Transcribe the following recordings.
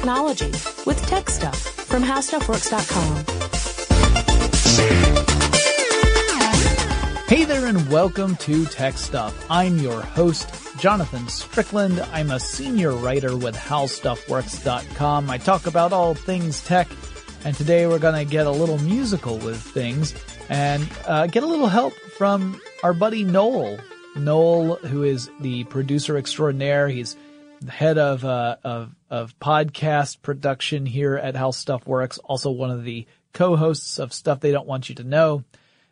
Technology with Tech Stuff from HowStuffWorks.com. Hey there, and welcome to Tech Stuff. I'm your host, Jonathan Strickland. I'm a senior writer with HowStuffWorks.com. I talk about all things tech, and today we're going to get a little musical with things and uh, get a little help from our buddy Noel. Noel, who is the producer extraordinaire, he's the head of, uh, of, of podcast production here at How Stuff Works, also one of the co-hosts of Stuff They Don't Want You to Know.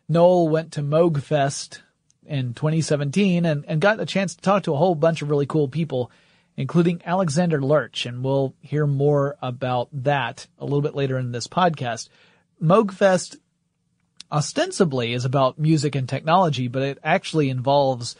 Noel went to MoogFest in 2017 and, and got a chance to talk to a whole bunch of really cool people, including Alexander Lerch, and we'll hear more about that a little bit later in this podcast. MoogFest ostensibly is about music and technology, but it actually involves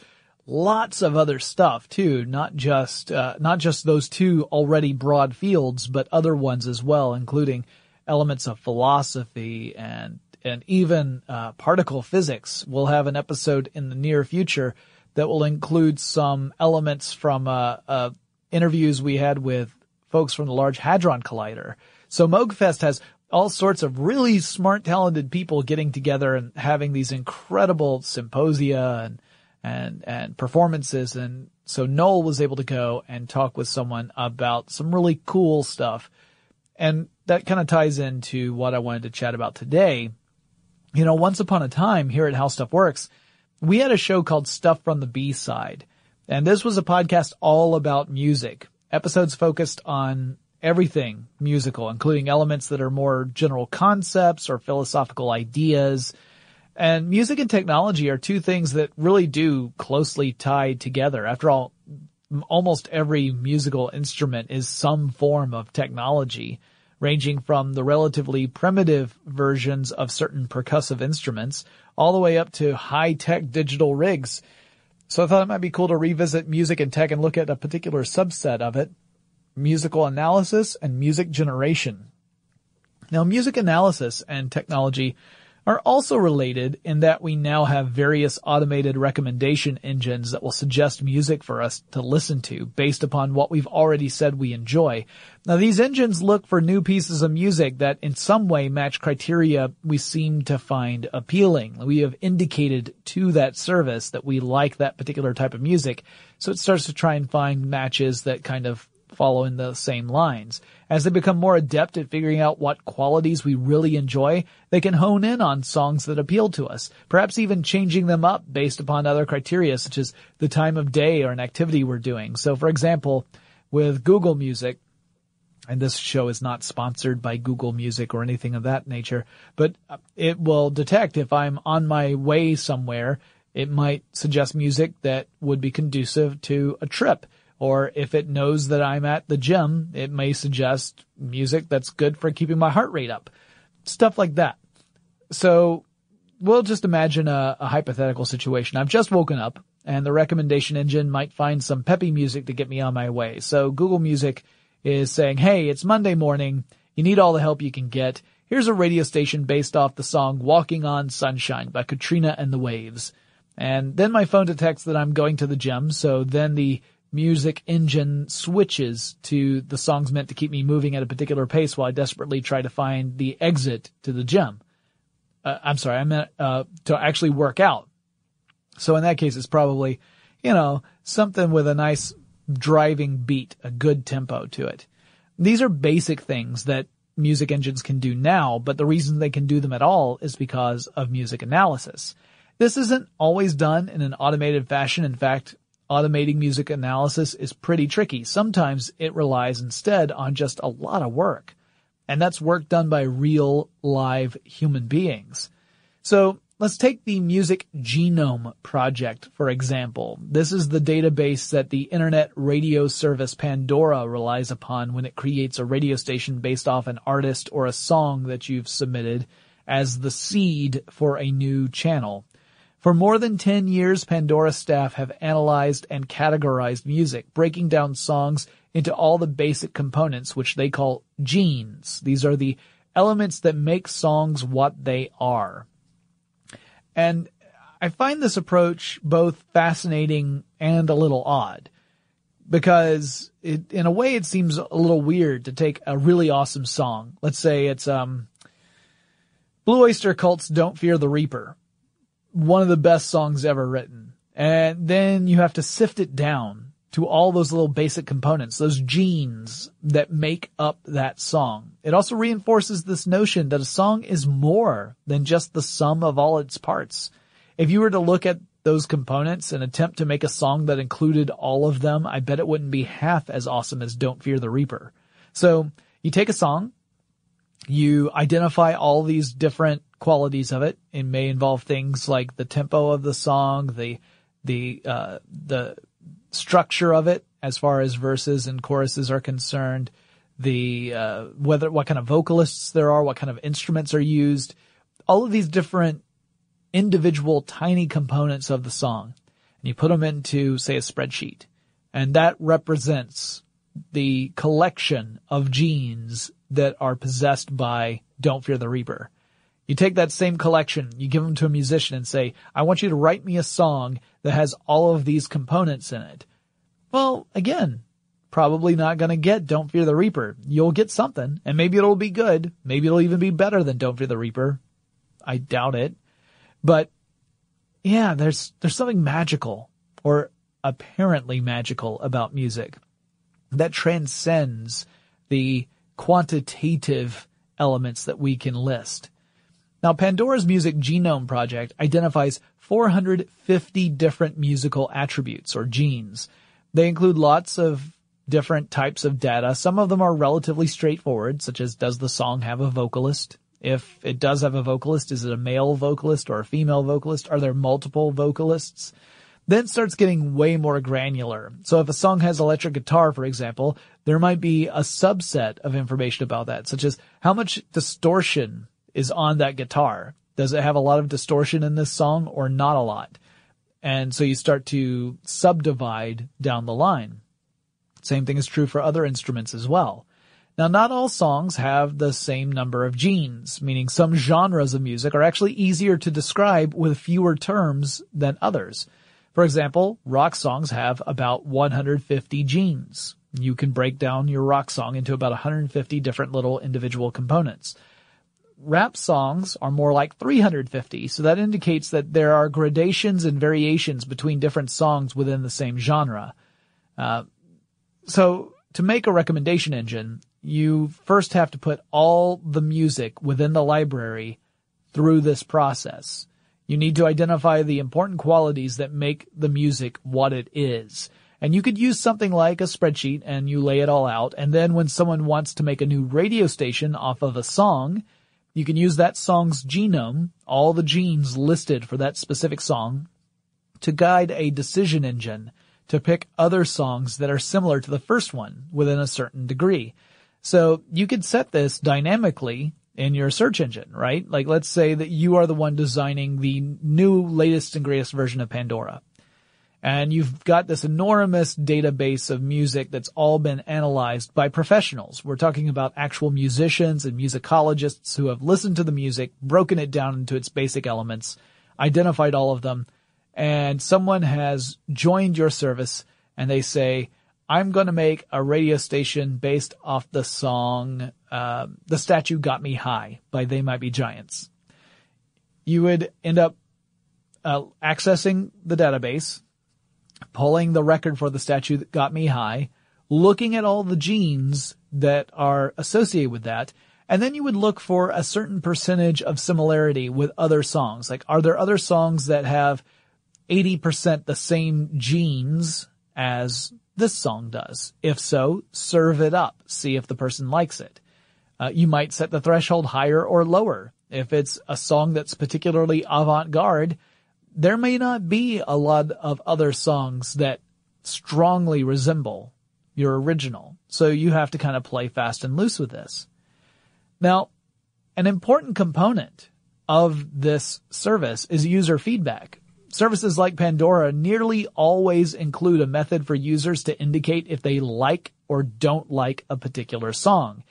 lots of other stuff too, not just, uh, not just those two already broad fields, but other ones as well, including elements of philosophy and, and even, uh, particle physics. We'll have an episode in the near future that will include some elements from, uh, uh, interviews we had with folks from the Large Hadron Collider. So MoogFest has all sorts of really smart, talented people getting together and having these incredible symposia and, and, and performances. And so Noel was able to go and talk with someone about some really cool stuff. And that kind of ties into what I wanted to chat about today. You know, once upon a time here at How Stuff Works, we had a show called Stuff from the B-Side. And this was a podcast all about music. Episodes focused on everything musical, including elements that are more general concepts or philosophical ideas. And music and technology are two things that really do closely tie together. After all, almost every musical instrument is some form of technology, ranging from the relatively primitive versions of certain percussive instruments all the way up to high-tech digital rigs. So I thought it might be cool to revisit music and tech and look at a particular subset of it, musical analysis and music generation. Now music analysis and technology are also related in that we now have various automated recommendation engines that will suggest music for us to listen to based upon what we've already said we enjoy. Now these engines look for new pieces of music that in some way match criteria we seem to find appealing. We have indicated to that service that we like that particular type of music, so it starts to try and find matches that kind of follow in the same lines. As they become more adept at figuring out what qualities we really enjoy, they can hone in on songs that appeal to us, perhaps even changing them up based upon other criteria such as the time of day or an activity we're doing. So for example, with Google Music, and this show is not sponsored by Google Music or anything of that nature, but it will detect if I'm on my way somewhere, it might suggest music that would be conducive to a trip. Or if it knows that I'm at the gym, it may suggest music that's good for keeping my heart rate up. Stuff like that. So we'll just imagine a, a, hypothetical situation. I've just woken up and the recommendation engine might find some peppy music to get me on my way. So Google Music is saying, Hey, it's Monday morning. You need all the help you can get. Here's a radio station based off the song Walking on Sunshine by Katrina and the Waves. And then my phone detects that I'm going to the gym. So then the music engine switches to the songs meant to keep me moving at a particular pace while I desperately try to find the exit to the gym. Uh, I'm sorry, I meant, uh, to actually work out. So in that case, it's probably, you know, something with a nice driving beat, a good tempo to it. These are basic things that music engines can do now, but the reason they can do them at all is because of music analysis. This isn't always done in an automated fashion. In fact, automating music analysis is pretty tricky. Sometimes it relies instead on just a lot of work. And that's work done by real live human beings. So let's take the Music Genome Project, for example. This is the database that the internet radio service Pandora relies upon when it creates a radio station based off an artist or a song that you've submitted as the seed for a new channel. For more than 10 years, Pandora staff have analyzed and categorized music, breaking down songs into all the basic components, which they call genes. These are the elements that make songs what they are. And I find this approach both fascinating and a little odd because it, in a way it seems a little weird to take a really awesome song. Let's say it's, um, Blue Oyster Cult's Don't Fear the Reaper one of the best songs ever written. And then you have to sift it down to all those little basic components, those genes that make up that song. It also reinforces this notion that a song is more than just the sum of all its parts. If you were to look at those components and attempt to make a song that included all of them, I bet it wouldn't be half as awesome as Don't Fear the Reaper. So you take a song, you identify all these different qualities of it. It may involve things like the tempo of the song, the the uh, the structure of it as far as verses and choruses are concerned, the uh, whether what kind of vocalists there are, what kind of instruments are used, all of these different individual tiny components of the song, and you put them into say a spreadsheet, and that represents the collection of genes that are possessed by Don't Fear the Reaper. You take that same collection, you give them to a musician and say, I want you to write me a song that has all of these components in it. Well, again, probably not gonna get Don't Fear the Reaper. You'll get something, and maybe it'll be good. Maybe it'll even be better than Don't Fear the Reaper. I doubt it. But, yeah, there's, there's something magical, or apparently magical about music that transcends the quantitative elements that we can list. Now, Pandora's Music Genome Project identifies 450 different musical attributes or genes. They include lots of different types of data. Some of them are relatively straightforward, such as does the song have a vocalist? If it does have a vocalist, is it a male vocalist or a female vocalist? Are there multiple vocalists? Then starts getting way more granular. So if a song has electric guitar, for example, there might be a subset of information about that, such as how much distortion is on that guitar. Does it have a lot of distortion in this song or not a lot? And so you start to subdivide down the line. Same thing is true for other instruments as well. Now, not all songs have the same number of genes, meaning some genres of music are actually easier to describe with fewer terms than others. For example, rock songs have about 150 genes. You can break down your rock song into about 150 different little individual components. Rap songs are more like 350, so that indicates that there are gradations and variations between different songs within the same genre. Uh, so to make a recommendation engine, you first have to put all the music within the library through this process. You need to identify the important qualities that make the music what it is. And you could use something like a spreadsheet and you lay it all out. And then when someone wants to make a new radio station off of a song, you can use that song's genome, all the genes listed for that specific song, to guide a decision engine to pick other songs that are similar to the first one within a certain degree. So you could set this dynamically in your search engine, right? Like let's say that you are the one designing the new latest and greatest version of Pandora. And you've got this enormous database of music that's all been analyzed by professionals. We're talking about actual musicians and musicologists who have listened to the music, broken it down into its basic elements, identified all of them, and someone has joined your service and they say, I'm going to make a radio station based off the song, uh, The Statue Got Me High by They Might Be Giants. You would end up uh, accessing the database, pulling the record for The Statue That Got Me High, looking at all the genes that are associated with that, and then you would look for a certain percentage of similarity with other songs. Like, are there other songs that have 80% the same genes as this song does? If so, serve it up. See if the person likes it. Uh, you might set the threshold higher or lower. If it's a song that's particularly avant-garde, there may not be a lot of other songs that strongly resemble your original. So you have to kind of play fast and loose with this. Now, an important component of this service is user feedback. Services like Pandora nearly always include a method for users to indicate if they like or don't like a particular song.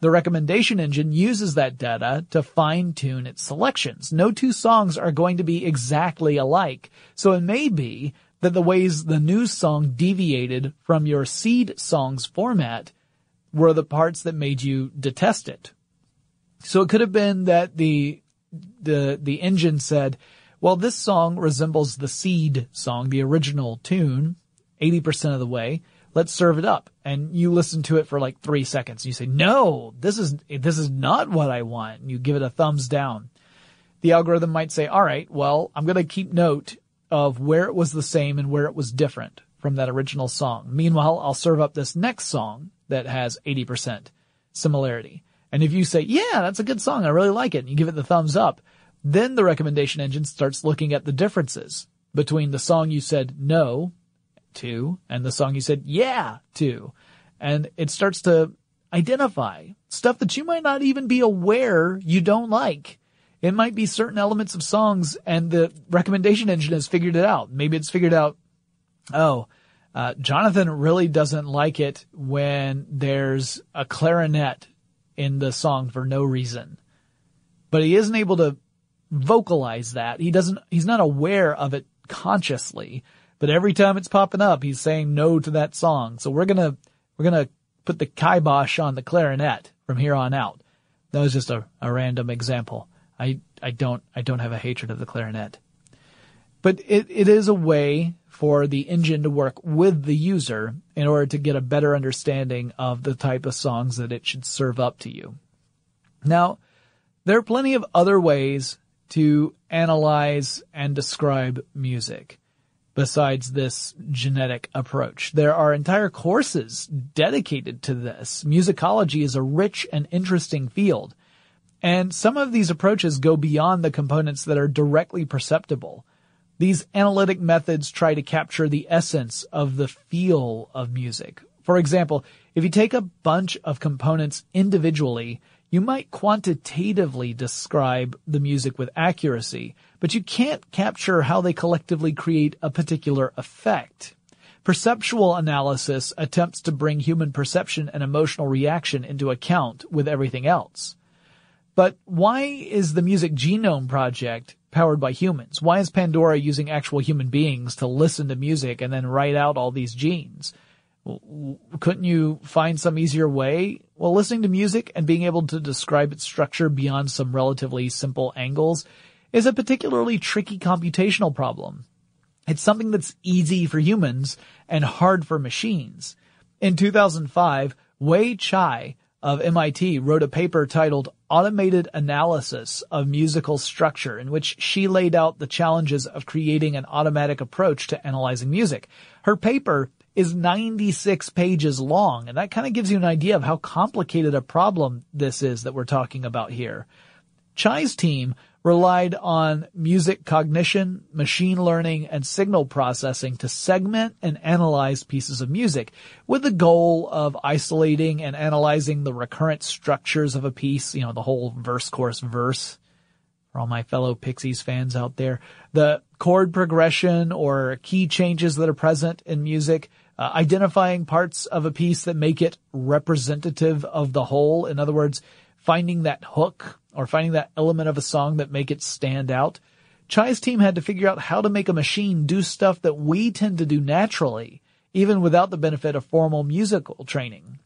The recommendation engine uses that data to fine tune its selections. No two songs are going to be exactly alike, so it may be that the ways the new song deviated from your seed song's format were the parts that made you detest it. So it could have been that the the the engine said, well, this song resembles the seed song, the original tune, 80% of the way. Let's serve it up. And you listen to it for like three seconds. You say, no, this is, this is not what I want. And you give it a thumbs down. The algorithm might say, all right, well, I'm going to keep note of where it was the same and where it was different from that original song. Meanwhile, I'll serve up this next song that has 80% similarity. And if you say, yeah, that's a good song. I really like it. And you give it the thumbs up, then the recommendation engine starts looking at the differences between the song you said no to and the song you said yeah to. And it starts to identify stuff that you might not even be aware you don't like. It might be certain elements of songs and the recommendation engine has figured it out. Maybe it's figured out, oh, uh, Jonathan really doesn't like it when there's a clarinet in the song for no reason. But he isn't able to vocalize that. He doesn't, he's not aware of it consciously, but every time it's popping up, he's saying no to that song. So we're gonna, we're gonna put the kibosh on the clarinet from here on out. That was just a, a random example. I, I don't, I don't have a hatred of the clarinet. But it, it is a way for the engine to work with the user in order to get a better understanding of the type of songs that it should serve up to you. Now, there are plenty of other ways to analyze and describe music besides this genetic approach. There are entire courses dedicated to this. Musicology is a rich and interesting field. And some of these approaches go beyond the components that are directly perceptible. These analytic methods try to capture the essence of the feel of music. For example, if you take a bunch of components individually, you might quantitatively describe the music with accuracy, but you can't capture how they collectively create a particular effect. Perceptual analysis attempts to bring human perception and emotional reaction into account with everything else. But why is the Music Genome Project powered by humans? Why is Pandora using actual human beings to listen to music and then write out all these genes? Couldn't you find some easier way? Well, listening to music and being able to describe its structure beyond some relatively simple angles is a particularly tricky computational problem. It's something that's easy for humans and hard for machines. In 2005, Wei Chai of MIT wrote a paper titled Automated Analysis of Musical Structure in which she laid out the challenges of creating an automatic approach to analyzing music. Her paper is 96 pages long, and that kind of gives you an idea of how complicated a problem this is that we're talking about here. Chai's team relied on music cognition, machine learning, and signal processing to segment and analyze pieces of music with the goal of isolating and analyzing the recurrent structures of a piece, you know, the whole verse, chorus, verse. For all my fellow Pixies fans out there, the chord progression or key changes that are present in music, uh, identifying parts of a piece that make it representative of the whole. In other words, finding that hook or finding that element of a song that make it stand out. Chai's team had to figure out how to make a machine do stuff that we tend to do naturally, even without the benefit of formal musical training.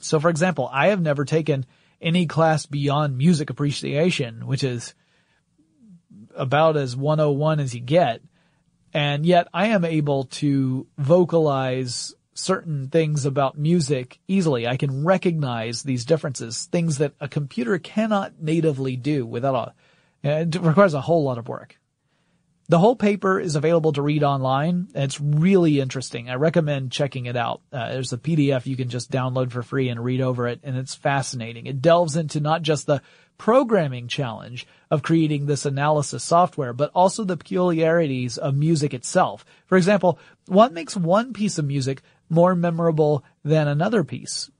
So for example, I have never taken any class beyond music appreciation, which is about as 101 as you get. And yet I am able to vocalize certain things about music easily. I can recognize these differences, things that a computer cannot natively do without a, it requires a whole lot of work. The whole paper is available to read online. And it's really interesting. I recommend checking it out. Uh, there's a PDF you can just download for free and read over it, and it's fascinating. It delves into not just the programming challenge of creating this analysis software, but also the peculiarities of music itself. For example, what makes one piece of music more memorable than another piece?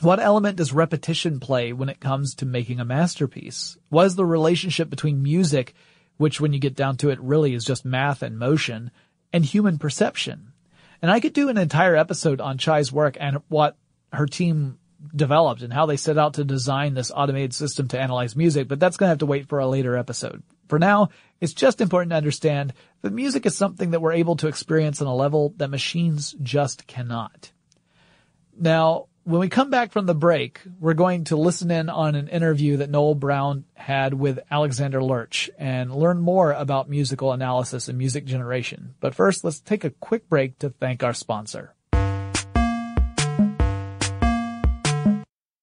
What element does repetition play when it comes to making a masterpiece? What is the relationship between music, which when you get down to it really is just math and motion, and human perception? And I could do an entire episode on Chai's work and what her team developed and how they set out to design this automated system to analyze music, but that's going to have to wait for a later episode. For now, it's just important to understand that music is something that we're able to experience on a level that machines just cannot. Now, when we come back from the break, we're going to listen in on an interview that Noel Brown had with Alexander Lerch and learn more about musical analysis and music generation. But first, let's take a quick break to thank our sponsor.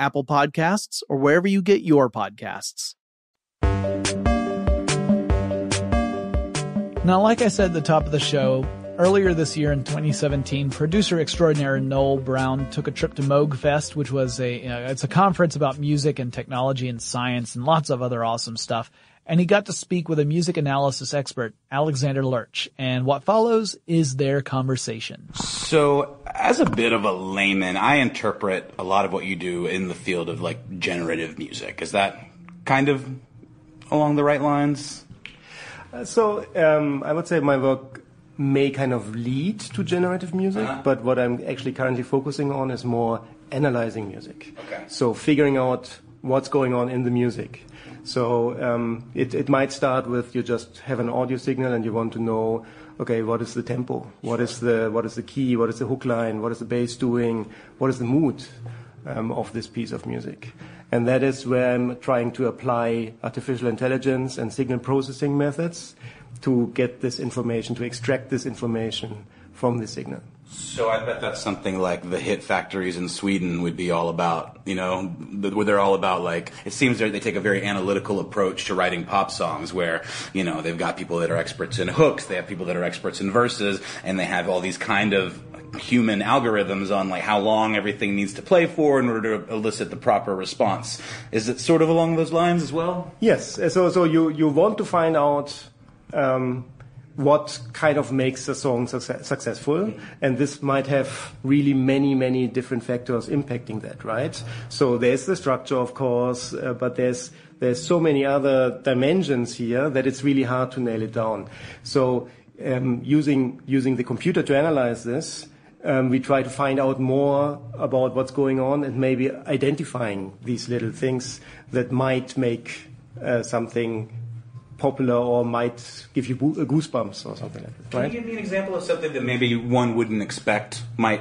Apple Podcasts, or wherever you get your podcasts. Now, like I said at the top of the show, earlier this year in 2017, producer extraordinaire Noel Brown took a trip to MoogFest, which was a uh, it's a conference about music and technology and science and lots of other awesome stuff. And he got to speak with a music analysis expert, Alexander Lerch. And what follows is their conversation. So, as a bit of a layman, I interpret a lot of what you do in the field of like generative music. Is that kind of along the right lines? Uh, so um, I would say my work may kind of lead to generative music, Uh-huh. but what I'm actually currently focusing on is more analyzing music. Okay. So figuring out what's going on in the music. So um, it, it might start with you just have an audio signal and you want to know, okay, what is the tempo? What is the what is the key? What is the hook line? What is the bass doing? What is the mood um, of this piece of music? And that is where I'm trying to apply artificial intelligence and signal processing methods to get this information, to extract this information from the signal. So I bet that's something like the hit factories in Sweden would be all about, you know, where they're all about like, it seems they take a very analytical approach to writing pop songs where, you know, they've got people that are experts in hooks, they have people that are experts in verses, and they have all these kind of human algorithms on like how long everything needs to play for in order to elicit the proper response. Is it sort of along those lines as well? Yes. So, so you, you want to find out um, what kind of makes a song success, successful, and this might have really many, many different factors impacting that, right? So there's the structure, of course, uh, but there's there's so many other dimensions here that it's really hard to nail it down. So um, using using the computer to analyze this. Um, we try to find out more about what's going on and maybe identifying these little things that might make uh, something popular or might give you uh, goosebumps or something like that. Can you give me an example of something that maybe one wouldn't expect might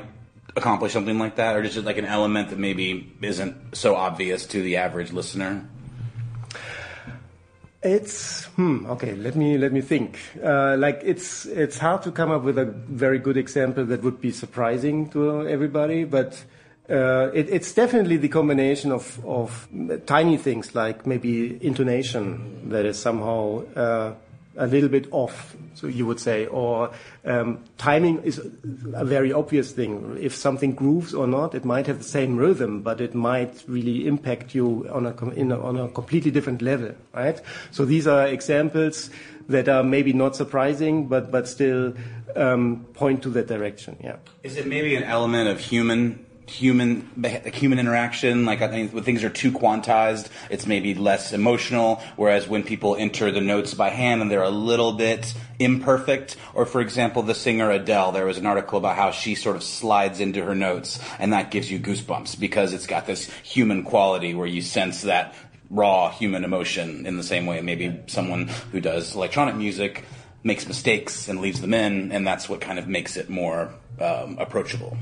accomplish something like that, or just like an element that maybe isn't so obvious to the average listener? It's hmm, okay. Let me let me think. Uh, like it's it's hard to come up with a very good example that would be surprising to everybody, but. Uh, it, it's definitely the combination of, of tiny things like maybe intonation that is somehow uh, a little bit off, so you would say, or um, timing is a very obvious thing. If something grooves or not, it might have the same rhythm, but it might really impact you on a, a, on a completely different level, right? So these are examples that are maybe not surprising, but, but still um, point to that direction, yeah. Is it maybe an element of human human beh- human interaction? Like I think when things are too quantized, it's maybe less emotional. Whereas when people enter the notes by hand and they're a little bit imperfect, or for example, the singer Adele, there was an article about how she sort of slides into her notes, and that gives you goosebumps because it's got this human quality where you sense that raw human emotion in the same way maybe someone who does electronic music makes mistakes and leaves them in, and that's what kind of makes it more um, approachable.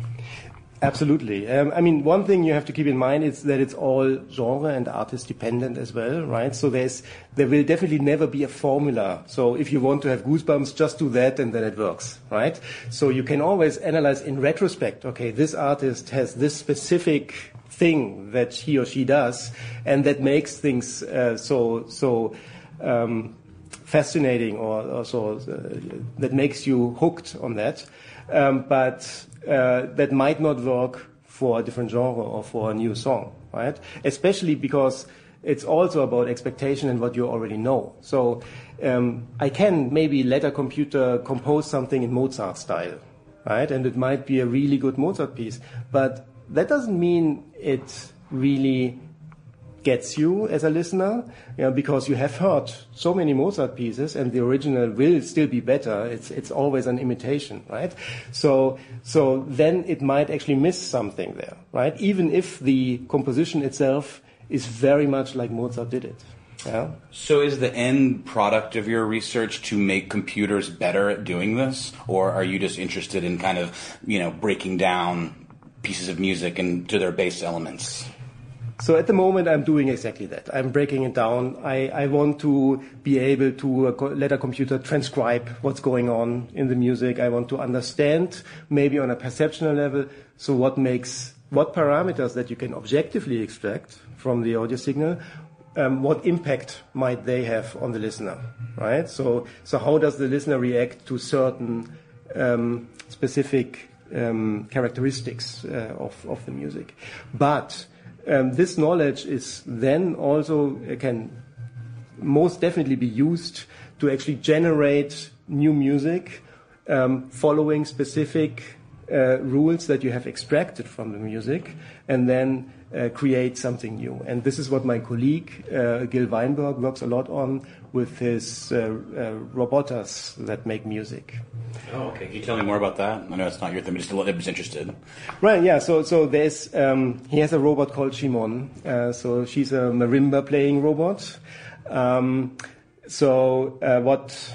Absolutely. Um, I mean, one thing you have to keep in mind is that it's all genre and artist dependent as well, right? So there's, there will definitely never be a formula. So if you want to have goosebumps, just do that and then it works, right? So you can always analyze in retrospect, okay, this artist has this specific thing that he or she does and that makes things uh, so, so, um, fascinating or, or so, uh, that makes you hooked on that. Um, but that might not work for a different genre or for a new song, right? Especially because it's also about expectation and what you already know. So um, I can maybe let a computer compose something in Mozart style, right? And it might be a really good Mozart piece, but that doesn't mean it really gets you as a listener, you know, because you have heard so many Mozart pieces and the original will still be better. It's, it's always an imitation, right? So, so then it might actually miss something there, right? Even if the composition itself is very much like Mozart did it. Yeah. So is the end product of your research to make computers better at doing this? Or are you just interested in kind of, you know, breaking down pieces of music and to their base elements? So at the moment, I'm doing exactly that. I'm breaking it down. I, I want to be able to uh, let a computer transcribe what's going on in the music. I want to understand, maybe on a perceptual level, so what makes, what parameters that you can objectively extract from the audio signal, um, what impact might they have on the listener, right? So, so how does the listener react to certain um, specific um, characteristics uh, of, of the music? But um, this knowledge is then also uh, can most definitely be used to actually generate new music um, following specific uh, rules that you have extracted from the music and then uh, create something new. And this is what my colleague uh, Gil Weinberg works a lot on with his uh, uh, robotas that make music. Oh, okay. Can you tell me more about that? I know it's not your thing, but just a little interested. Right. Yeah. So, so there's um, he has a robot called Shimon. Uh, so she's a marimba playing robot. Um, so uh, what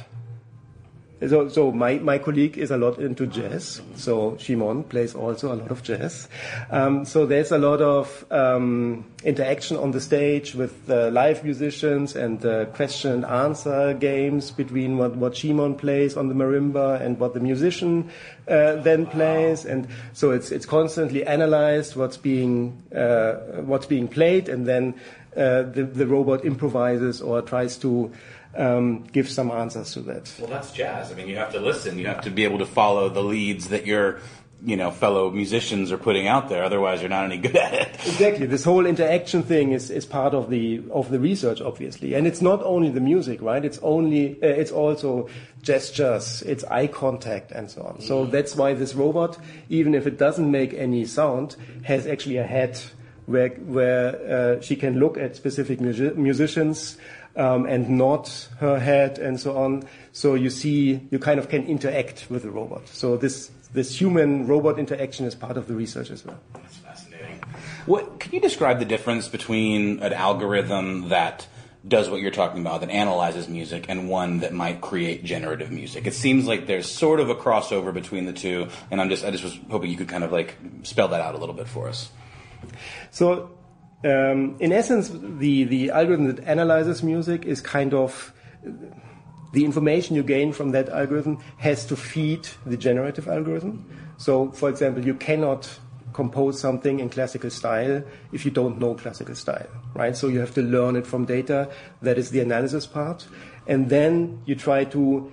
so, so my, my colleague is a lot into jazz. So Shimon plays also a lot of jazz. Um, so there's a lot of um, interaction on the stage with uh, live musicians and uh, question and answer games between what, what Shimon plays on the marimba and what the musician uh, then plays. And so it's it's constantly analyzed what's being uh, what's being played, and then uh, the the robot improvises or tries to um, give some answers to that. Well, that's jazz. I mean, you have to listen. You have to be able to follow the leads that your you know fellow musicians are putting out there. Otherwise, you're not any good at it. Exactly. This whole interaction thing is, is part of the of the research, obviously, and it's not only the music, right? It's only uh, it's also gestures, it's eye contact, and so on. So that's why this robot, even if it doesn't make any sound, has actually a head where where uh, she can look at specific musicians um, and nod her head and so on. So you see, you kind of can interact with the robot. So this this human robot interaction is part of the research as well. That's fascinating. What can you describe the difference between an algorithm that does what you're talking about, that analyzes music, and one that might create generative music. It seems like there's sort of a crossover between the two, and I'm just I just was hoping you could kind of like spell that out a little bit for us. So um, in essence, the, the algorithm that analyzes music is kind of the information you gain from that algorithm has to feed the generative algorithm. So, for example, you cannot compose something in classical style if you don't know classical style, right? So you have to learn it from data. That is the analysis part. And then you try to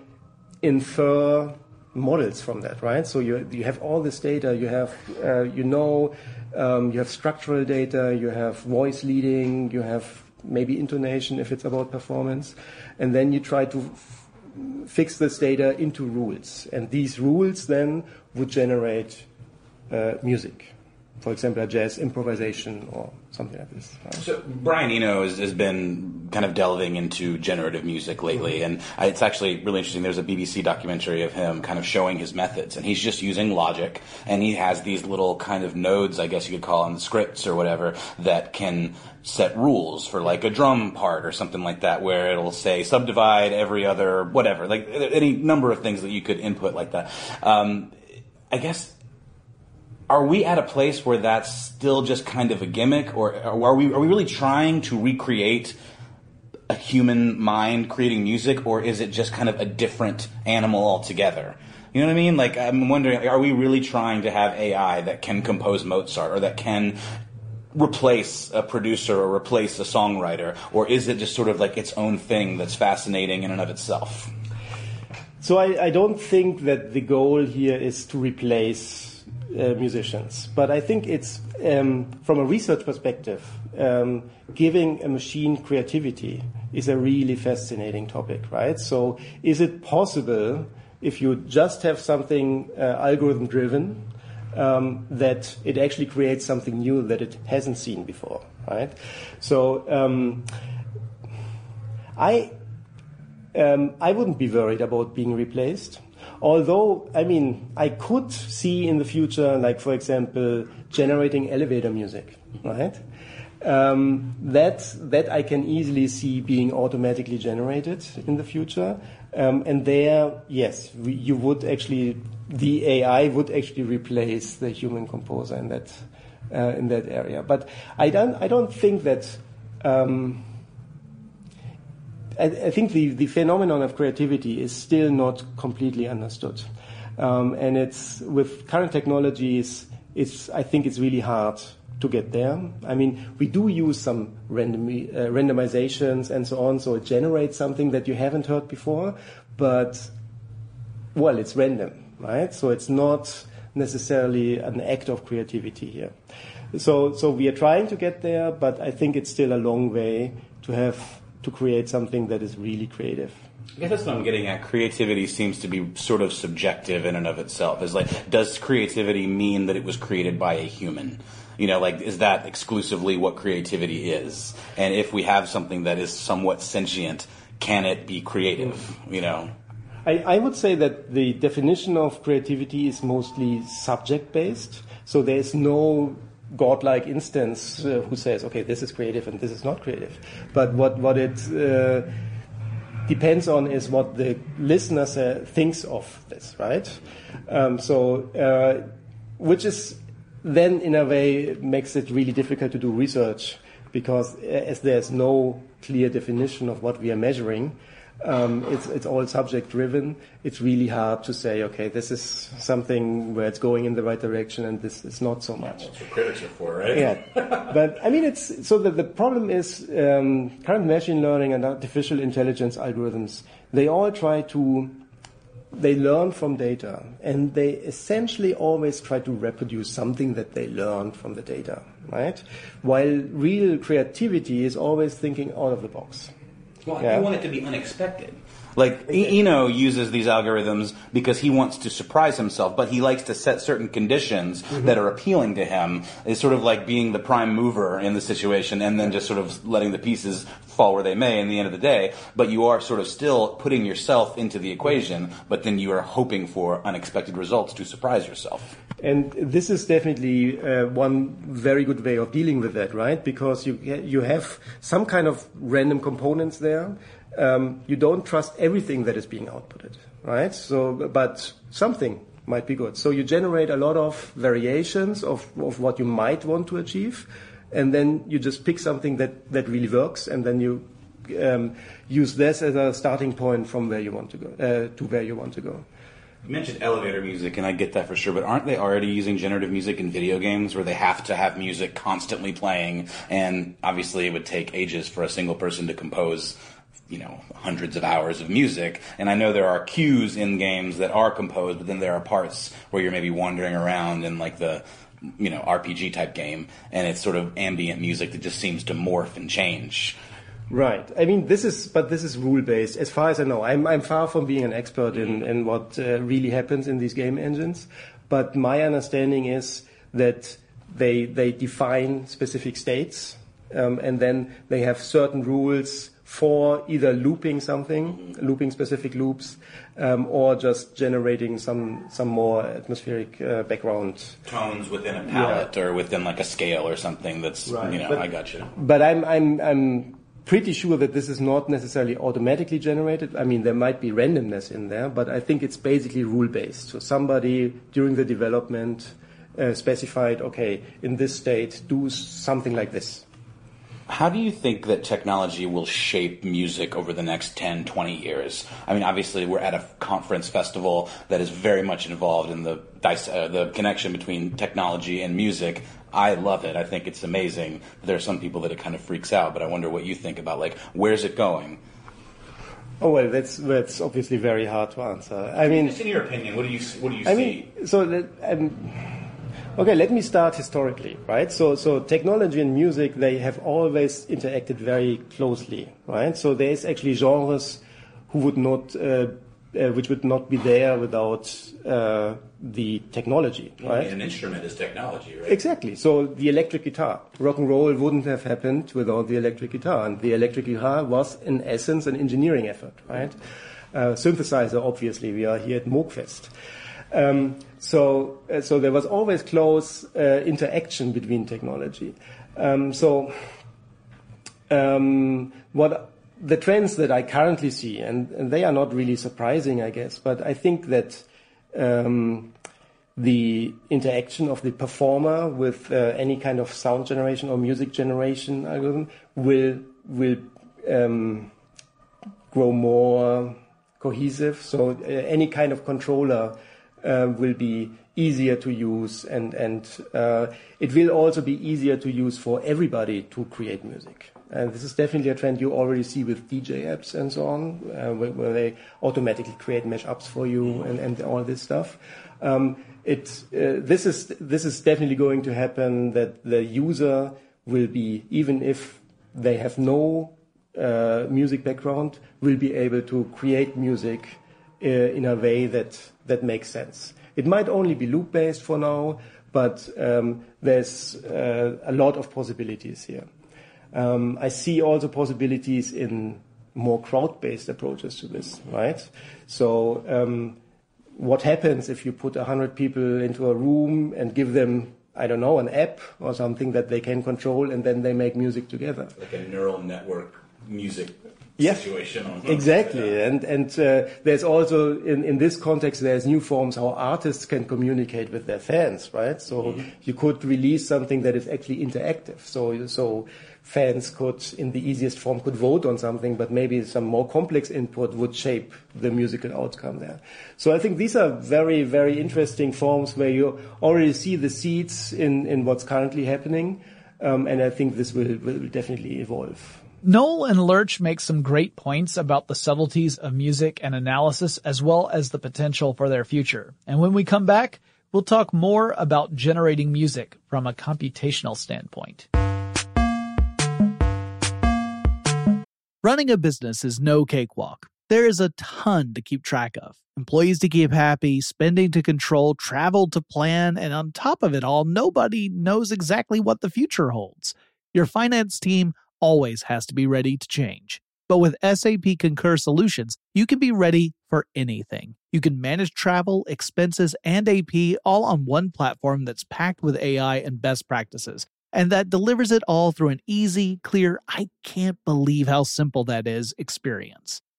infer models from that, right? So you, you have all this data, you have, uh, you know you have structural data, you have voice leading, you have maybe intonation if it's about performance, and then you try to fix this data into rules. And these rules then would generate uh, music for example, a jazz improvisation or something. So Brian Eno has, has, been kind of delving into generative music lately, and it's actually really interesting. There's a BBC documentary of him kind of showing his methods, and he's just using Logic, and he has these little kind of nodes, I guess you could call them scripts or whatever, that can set rules for like a drum part or something like that, where it'll say subdivide every other whatever, like any number of things that you could input like that. Um, I guess are we at a place where that's still just kind of a gimmick, or are we are we really trying to recreate a human mind creating music, or is it just kind of a different animal altogether? You know what I mean? Like I'm wondering, are we really trying to have AI that can compose Mozart or that can replace a producer or replace a songwriter, or is it just sort of like its own thing that's fascinating in and of itself? So I, I don't think that the goal here is to replace uh, musicians. But I think it's, um, from a research perspective, um, giving a machine creativity is a really fascinating topic, right? So, is it possible if you just have something uh, algorithm driven? Um, that it actually creates something new that it hasn't seen before, right? So um, I um, I wouldn't be worried about being replaced. Although, I mean, I could see in the future, like for example, generating elevator music, right? Um, that that I can easily see being automatically generated in the future, um, and there, yes, we, you would actually the AI would actually replace the human composer in that uh, in that area. But I don't I don't think that. Um, I, I think the, the phenomenon of creativity is still not completely understood. Um, and it's with current technologies, it's, I think it's really hard to get there. I mean, we do use some random, uh, randomizations and so on, so it generates something that you haven't heard before, but, well, it's random, right? So it's not necessarily an act of creativity here. So, so we are trying to get there, but I think it's still a long way to have to create something that is really creative. I guess that's what I'm getting at. Creativity seems to be sort of subjective in and of itself. Is like, does creativity mean that it was created by a human? You know, like, is that exclusively what creativity is? And if we have something that is somewhat sentient, can it be creative? You know? I, I would say that the definition of creativity is mostly subject based. So there's no godlike instance uh, who says, okay, this is creative and this is not creative. But what, what it uh, depends on is what the listener uh, thinks of this, right? Um, so, uh, which is then in a way makes it really difficult to do research because uh, as there's no clear definition of what we are measuring, um, it's, it's all subject driven. It's really hard to say, okay, this is something where it's going in the right direction and this is not so much. That's what critics are for, right? Yeah. but I mean, it's, so the, the problem is um, current machine learning and artificial intelligence algorithms, they all try to, they learn from data and they essentially always try to reproduce something that they learned from the data, right? While real creativity is always thinking out of the box. Well, yeah. you want it to be unexpected. Like Eno uses these algorithms because he wants to surprise himself, but he likes to set certain conditions mm-hmm. that are appealing to him. It's sort of like being the prime mover in the situation and then just sort of letting the pieces fall where they may in the end of the day. But you are sort of still putting yourself into the equation, but then you are hoping for unexpected results to surprise yourself. And this is definitely uh, one very good way of dealing with that, right? Because you you have some kind of random components there. Um, you don't trust everything that is being outputted, right? So, but something might be good. So you generate a lot of variations of, of what you might want to achieve, and then you just pick something that, that really works, and then you um, use this as a starting point from where you want to go uh, to where you want to go. You mentioned elevator music, and I get that for sure, but aren't they already using generative music in video games where they have to have music constantly playing? And obviously, it would take ages for a single person to compose, you know, hundreds of hours of music. And I know there are cues in games that are composed, but then there are parts where you're maybe wandering around in like the you know RPG type game, and it's sort of ambient music that just seems to morph and change. Right. I mean, this is, but this is rule based. As far as I know, I'm, I'm far from being an expert in, in what uh, really happens in these game engines. But my understanding is that they, they define specific states, um, and then they have certain rules for either looping something, looping specific loops, um, or just generating some some more atmospheric uh, background tones within a palette yeah. or within like a scale or something. That's right. you know, but, I got you. But I'm I'm I'm pretty sure that this is not necessarily automatically generated. I mean, there might be randomness in there, but I think it's basically rule based. So somebody during the development uh, specified, okay, in this state, do something like this. How do you think that technology will shape music over the next 10, 20 years? I mean, obviously, we're at a conference festival that is very much involved in the, uh, the connection between technology and music. I love it. I think it's amazing. There are some people that it kind of freaks out, but I wonder what you think about, like, where's it going? Oh well, that's that's obviously very hard to answer. I mean, just in your opinion, what do you what do you I see? mean, so that, um, okay, let me start historically, right? So so technology and music they have always interacted very closely, right? So there is actually genres who would not uh, uh, which would not be there without uh, the technology, right? an instrument is technology, right? Exactly. So the electric guitar, rock and roll wouldn't have happened without the electric guitar, and the electric guitar was, in essence, an engineering effort, right? Uh, synthesizer, obviously, we are here at Moogfest. Um, so, uh, so there was always close uh, interaction between technology. Um, so, um, what the trends that I currently see, and, and, they are not really surprising, I guess, but I think that um, the interaction of the performer with uh, any kind of sound generation or music generation algorithm will will um, grow more cohesive. So uh, any kind of controller uh, will be easier to use, and and uh, it will also be easier to use for everybody to create music. And this is definitely a trend you already see with DJ apps and so on, uh, where, where, they automatically create mashups for you and, and all this stuff. Um, it, uh, this, is, this is definitely going to happen that the user will be, even if they have no uh, music background, will be able to create music in a way that, that makes sense. It might only be loop based for now, but um, there's uh, a lot of possibilities here. Um, I see also possibilities in more crowd-based approaches to this, right? So, um, what happens if you put 100 people into a room and give them, I don't know, an app or something that they can control and then they make music together? Like a neural network music yeah, situation. Exactly, yeah. and and uh, there's also in, in this context there's new forms how artists can communicate with their fans, right? So mm-hmm. you could release something that is actually interactive. So so fans could, in the easiest form, could vote on something, but maybe some more complex input would shape the musical outcome there. So I think these are very, very interesting forms where you already see the seeds in, in what's currently happening. Um, and I think this will, will definitely evolve. Noel and Lerch make some great points about the subtleties of music and analysis as well as the potential for their future. And when we come back, we'll talk more about generating music from a computational standpoint. Running a business is no cakewalk. There is a ton to keep track of. Employees to keep happy, spending to control, travel to plan, and on top of it all, nobody knows exactly what the future holds. Your finance team always has to be ready to change. But with SAP Concur Solutions, you can be ready for anything. You can manage travel, expenses, and AP all on one platform that's packed with AI and best practices and that delivers it all through an easy, clear, I can't believe how simple that is experience.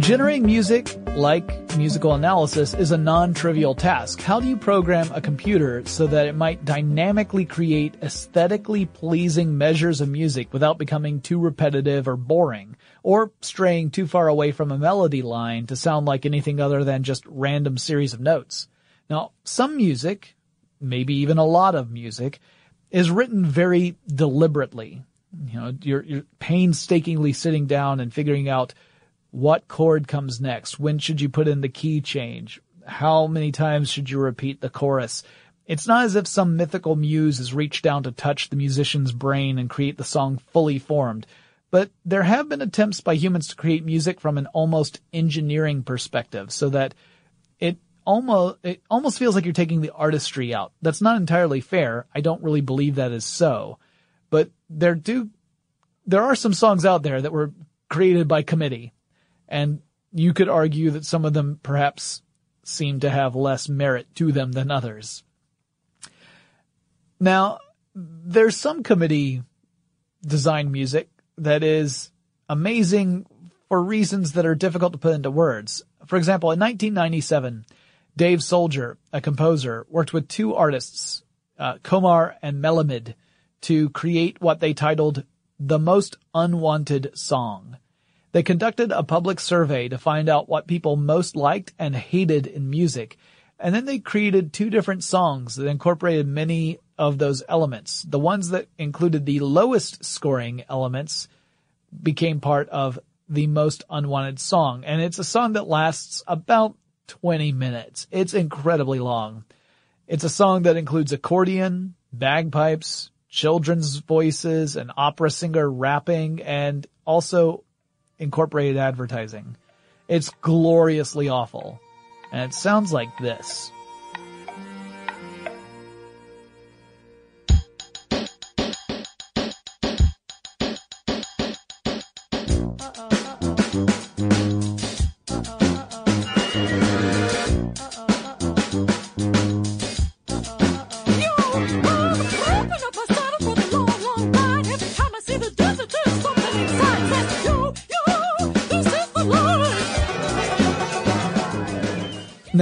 Generating music, like musical analysis, is a non trivial task. How do you program a computer so that it might dynamically create aesthetically pleasing measures of music without becoming too repetitive or boring, or straying too far away from a melody line to sound like anything other than just random series of notes? Now, some music, maybe even a lot of music, is written very deliberately. You know, you're, you're painstakingly sitting down and figuring out what chord comes next? When should you put in the key change? How many times should you repeat the chorus? It's not as if some mythical muse has reached down to touch the musician's brain and create the song fully formed. But there have been attempts by humans to create music from an almost engineering perspective so that it almost, it almost feels like you're taking the artistry out. That's not entirely fair. I don't really believe that is so. But there do, there are some songs out there that were created by committee and you could argue that some of them perhaps seem to have less merit to them than others. Now, there's some committee design music that is amazing for reasons that are difficult to put into words. For example, in 1997, Dave Soldier, a composer, worked with two artists, uh, Komar and Melamed, to create what they titled The Most Unwanted Song. They conducted a public survey to find out what people most liked and hated in music. And then they created two different songs that incorporated many of those elements. The ones that included the lowest scoring elements became part of the most unwanted song. And it's a song that lasts about 20 minutes. It's incredibly long. It's a song that includes accordion, bagpipes, children's voices, an opera singer rapping, and also incorporated advertising. It's gloriously awful. And it sounds like this.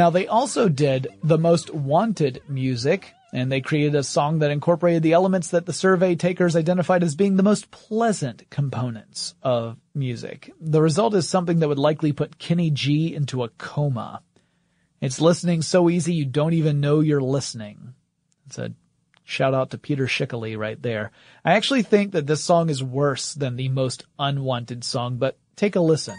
Now they also did the most wanted music, and they created a song that incorporated the elements that the survey takers identified as being the most pleasant components of music. The result is something that would likely put Kenny G into a coma. It's listening so easy you don't even know you're listening. It's a shout out to Peter Schickele right there. I actually think that this song is worse than the most unwanted song, but take a listen.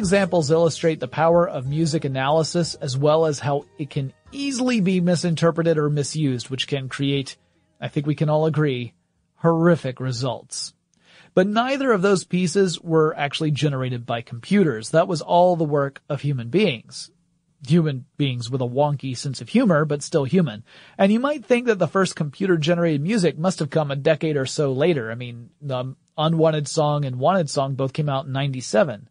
Examples illustrate the power of music analysis as well as how it can easily be misinterpreted or misused, which can create, I think we can all agree, horrific results. But neither of those pieces were actually generated by computers. That was all the work of human beings. Human beings with a wonky sense of humor, but still human. And you might think that the first computer generated music must have come a decade or so later. I mean, the Unwanted Song and Wanted Song both came out in 97.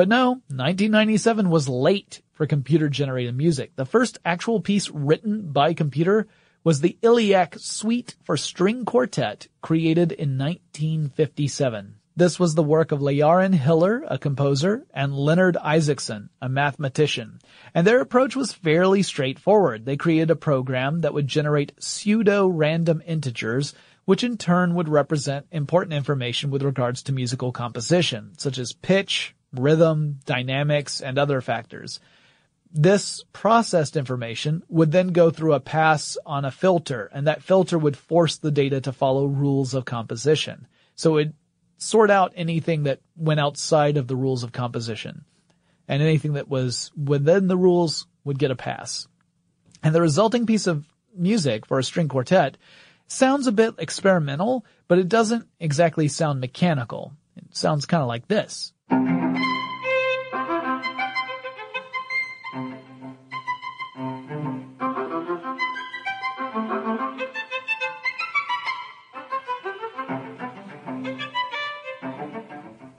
But no, 1997 was late for computer generated music. The first actual piece written by computer was the Illiac Suite for String Quartet, created in 1957. This was the work of Lejaren Hiller, a composer, and Leonard Isaacson, a mathematician. And their approach was fairly straightforward. They created a program that would generate pseudo-random integers, which in turn would represent important information with regards to musical composition, such as pitch, rhythm, dynamics, and other factors. This processed information would then go through a pass on a filter, and that filter would force the data to follow rules of composition. So it sort out anything that went outside of the rules of composition. And anything that was within the rules would get a pass. And the resulting piece of music for a string quartet sounds a bit experimental, but it doesn't exactly sound mechanical. It sounds kind of like this.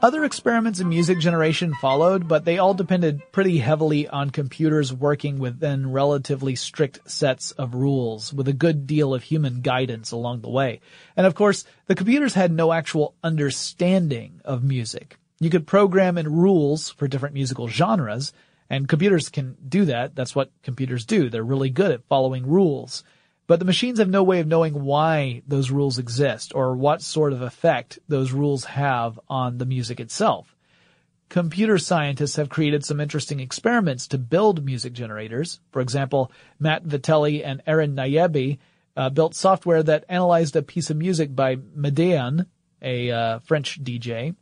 Other experiments in music generation followed, but they all depended pretty heavily on computers working within relatively strict sets of rules, with a good deal of human guidance along the way. And of course, the computers had no actual understanding of music. You could program in rules for different musical genres, and computers can do that. That's what computers do. They're really good at following rules. But the machines have no way of knowing why those rules exist or what sort of effect those rules have on the music itself. Computer scientists have created some interesting experiments to build music generators. For example, Matt Vitelli and Aran Nayebi uh, built software that analyzed a piece of music by Madeon, a uh, French DJ,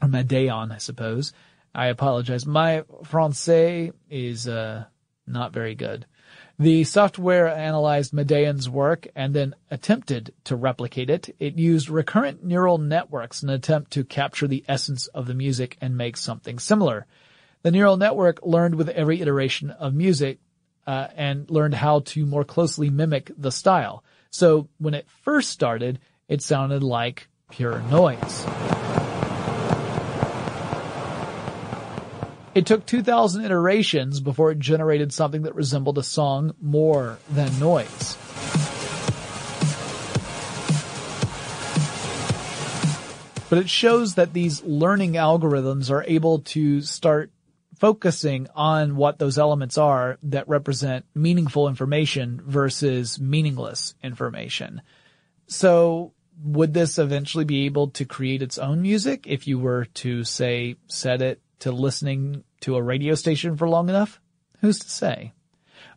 or Madeon, I suppose. I apologize. My français is uh, not very good. The software analyzed Madeon's work and then attempted to replicate it. It used recurrent neural networks in an attempt to capture the essence of the music and make something similar. The neural network learned with every iteration of music uh, and learned how to more closely mimic the style. So when it first started, it sounded like pure noise. It took 2,000 iterations before it generated something that resembled a song more than noise. But it shows that these learning algorithms are able to start focusing on what those elements are that represent meaningful information versus meaningless information. So would this eventually be able to create its own music if you were to say set it to listening to a radio station for long enough? Who's to say?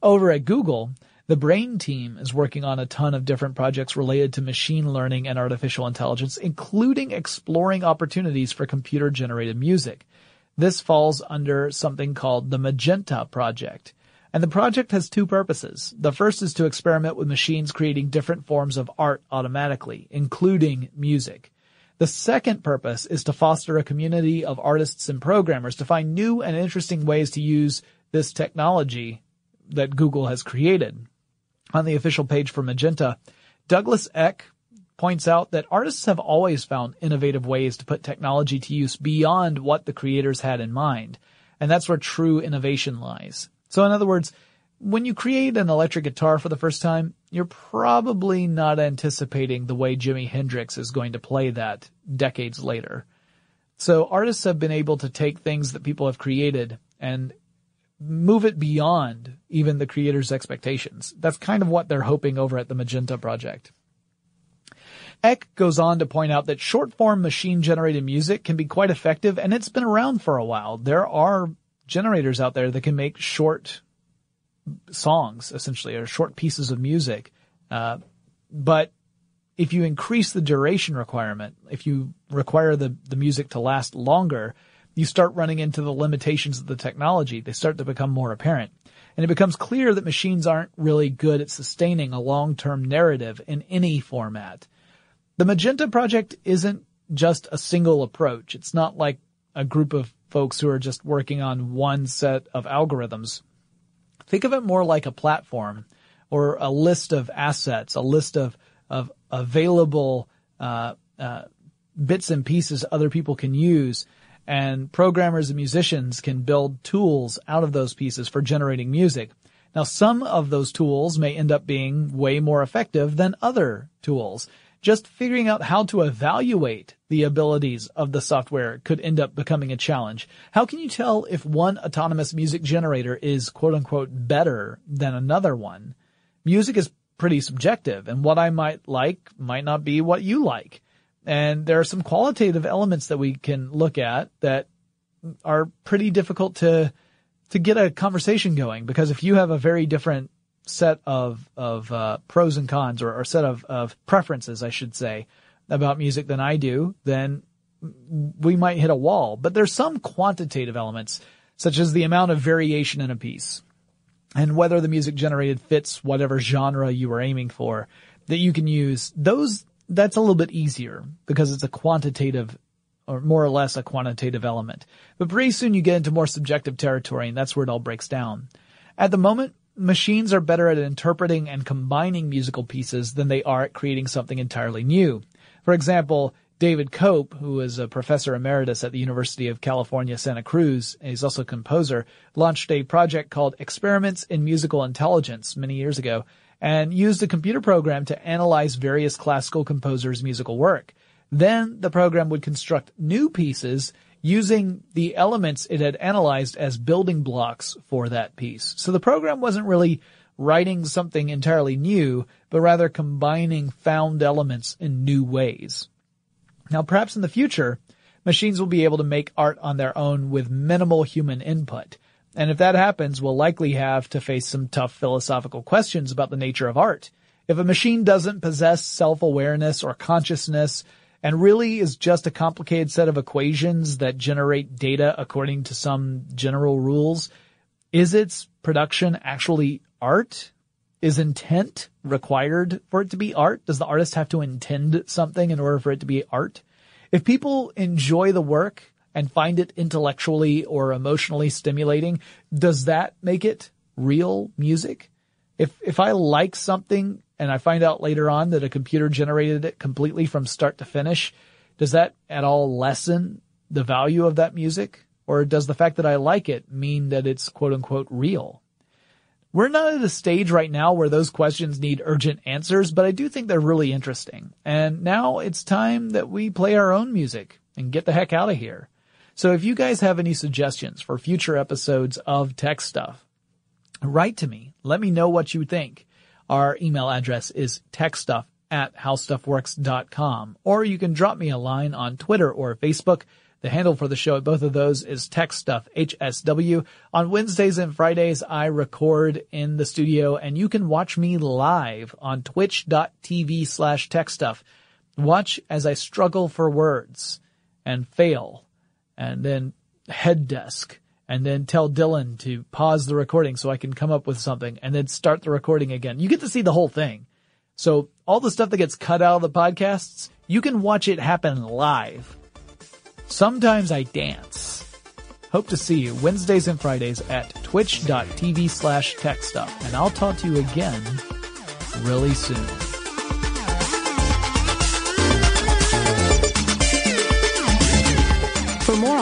Over at Google, the Brain team is working on a ton of different projects related to machine learning and artificial intelligence, including exploring opportunities for computer generated music. This falls under something called the Magenta Project. And the project has two purposes. The first is to experiment with machines creating different forms of art automatically, including music. The second purpose is to foster a community of artists and programmers to find new and interesting ways to use this technology that Google has created. On the official page for Magenta, Douglas Eck points out that artists have always found innovative ways to put technology to use beyond what the creators had in mind. And that's where true innovation lies. So in other words, when you create an electric guitar for the first time, you're probably not anticipating the way Jimi Hendrix is going to play that decades later. So artists have been able to take things that people have created and move it beyond even the creator's expectations. That's kind of what they're hoping over at the Magenta project. Eck goes on to point out that short form machine generated music can be quite effective and it's been around for a while. There are generators out there that can make short songs essentially or short pieces of music. Uh, but if you increase the duration requirement, if you require the, the music to last longer, you start running into the limitations of the technology. They start to become more apparent. And it becomes clear that machines aren't really good at sustaining a long-term narrative in any format. The Magenta project isn't just a single approach. It's not like a group of folks who are just working on one set of algorithms. Think of it more like a platform or a list of assets, a list of, of available, uh, uh, bits and pieces other people can use and programmers and musicians can build tools out of those pieces for generating music. Now some of those tools may end up being way more effective than other tools. Just figuring out how to evaluate the abilities of the software could end up becoming a challenge. How can you tell if one autonomous music generator is quote unquote better than another one? Music is pretty subjective and what I might like might not be what you like. And there are some qualitative elements that we can look at that are pretty difficult to, to get a conversation going because if you have a very different set of, of, uh, pros and cons or, or set of, of preferences, I should say, about music than I do, then we might hit a wall. But there's some quantitative elements, such as the amount of variation in a piece and whether the music generated fits whatever genre you were aiming for that you can use. Those that's a little bit easier because it's a quantitative or more or less a quantitative element. But pretty soon you get into more subjective territory and that's where it all breaks down. At the moment, machines are better at interpreting and combining musical pieces than they are at creating something entirely new. For example, David Cope, who is a professor emeritus at the University of California, Santa Cruz, and he's also a composer, launched a project called Experiments in Musical Intelligence many years ago and used a computer program to analyze various classical composers' musical work. Then the program would construct new pieces using the elements it had analyzed as building blocks for that piece. So the program wasn't really writing something entirely new, but rather combining found elements in new ways. Now perhaps in the future, machines will be able to make art on their own with minimal human input. And if that happens, we'll likely have to face some tough philosophical questions about the nature of art. If a machine doesn't possess self-awareness or consciousness and really is just a complicated set of equations that generate data according to some general rules, is its production actually art? Is intent required for it to be art? Does the artist have to intend something in order for it to be art? If people enjoy the work and find it intellectually or emotionally stimulating, does that make it real music? If, if I like something and I find out later on that a computer generated it completely from start to finish, does that at all lessen the value of that music? Or does the fact that I like it mean that it's quote unquote real? We're not at a stage right now where those questions need urgent answers, but I do think they're really interesting. And now it's time that we play our own music and get the heck out of here. So if you guys have any suggestions for future episodes of Tech Stuff, write to me. Let me know what you think. Our email address is techstuff at howstuffworks.com or you can drop me a line on Twitter or Facebook. The handle for the show at both of those is TechStuff HSW. On Wednesdays and Fridays, I record in the studio and you can watch me live on twitch.tv slash techstuff. Watch as I struggle for words and fail and then head desk and then tell Dylan to pause the recording so I can come up with something and then start the recording again. You get to see the whole thing. So all the stuff that gets cut out of the podcasts, you can watch it happen live. Sometimes I dance. Hope to see you Wednesdays and Fridays at twitch.tv slash techstuff. And I'll talk to you again really soon.